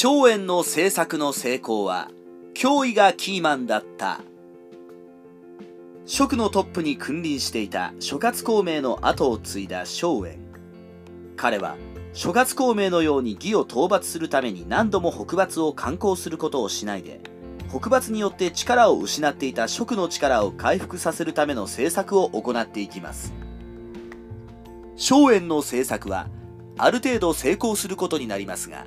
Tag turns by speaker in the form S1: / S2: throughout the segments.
S1: 荘園の政策の成功は脅威がキーマンだった。職のトップに君臨していた諸葛孔明の後を継いだ荘園。彼は諸葛孔明のように義を討伐するために何度も北伐を敢行することをしないで北伐によって力を失っていた職の力を回復させるための政策を行っていきます。荘園の政策はある程度成功することになりますが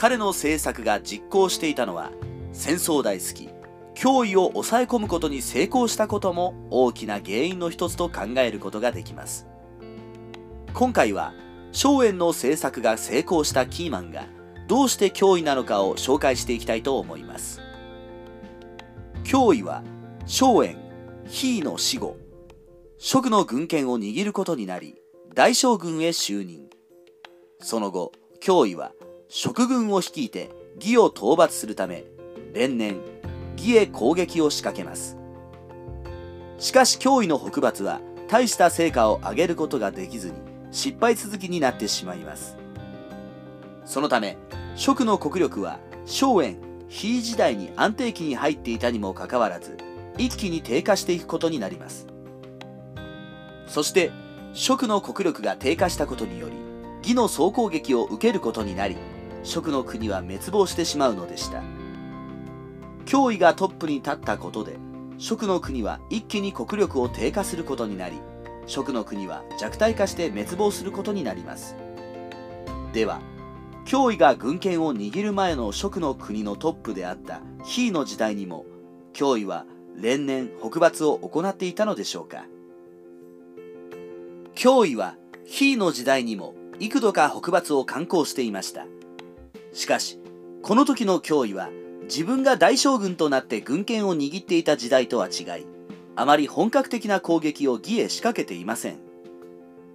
S1: 彼の政策が実行していたのは戦争大好き脅威を抑え込むことに成功したことも大きな原因の一つと考えることができます。今回は荘園の政策が成功したキーマンがどうして脅威なのかを紹介していきたいと思います。脅威は荘園非の死後蜀の軍権を握ることになり大将軍へ就任。その後脅威は蜀軍を率いて義を討伐するため連年義へ攻撃を仕掛けます。しかし脅威の北伐は大した成果を上げることができずに失敗続きになってしまいます。そのため蜀の国力は荘園非時代に安定期に入っていたにもかかわらず一気に低下していくことになります。そして蜀の国力が低下したことにより義の総攻撃を受けることになり蜀の国は滅亡してしまうのでした。脅威がトップに立ったことで蜀の国は一気に国力を低下することになり蜀の国は弱体化して滅亡することになります。では脅威が軍権を握る前の蜀の国のトップであった非の時代にも脅威は連年北伐を行っていたのでしょうか。脅威は非の時代にも幾度か北伐を敢行していました。しかしこの時の脅威は自分が大将軍となって軍権を握っていた時代とは違いあまり本格的な攻撃を義へ仕掛けていません。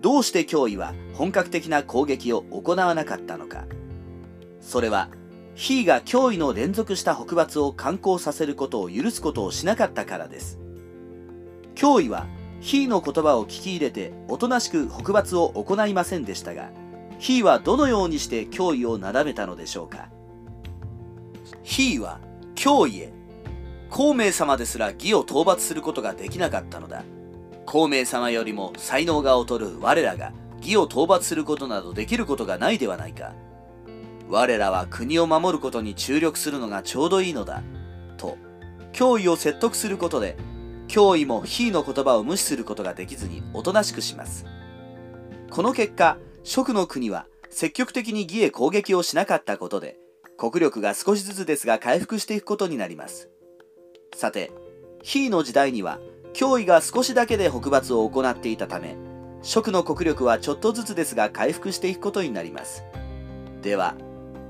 S1: どうして脅威は本格的な攻撃を行わなかったのか。それはヒーが脅威の連続した北伐を敢行させることを許すことをしなかったからです。脅威はヒーの言葉を聞き入れておとなしく北伐を行いませんでしたがヒーはどのようにして脅威をなだめたのでしょうか？ヒーは脅威へ。孔明様ですら義を討伐することができなかったのだ。孔明様よりも才能が劣る我らが義を討伐することなどできることがないではないか。我らは国を守ることに注力するのがちょうどいいのだ。と脅威を説得することで脅威も非の言葉を無視することができずにおとなしくします。この結果蜀の国は積極的に義へ攻撃をしなかったことで国力が少しずつですが回復していくことになりますさて、ヒーの時代には、脅威が少しだけで北伐を行っていたため、蜀の国力はちょっとずつですが回復していくことになります。では、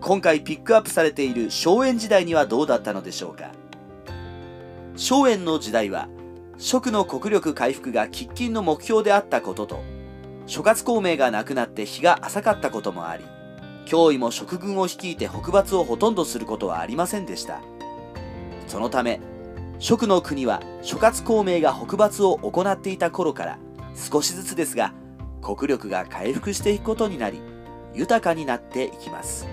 S1: 今回ピックアップされている荘園時代にはどうだったのでしょうか荘園の時代は、蜀の国力回復が喫緊の目標であったことと、諸葛孔明が亡くなって日が浅かったこともあり、脅威も蜀軍を率いて北伐をほとんどすることはありませんでした。そのため、蜀の国は諸葛孔明が北伐を行っていた頃から少しずつですが国力が回復していくことになり豊かになっていきます。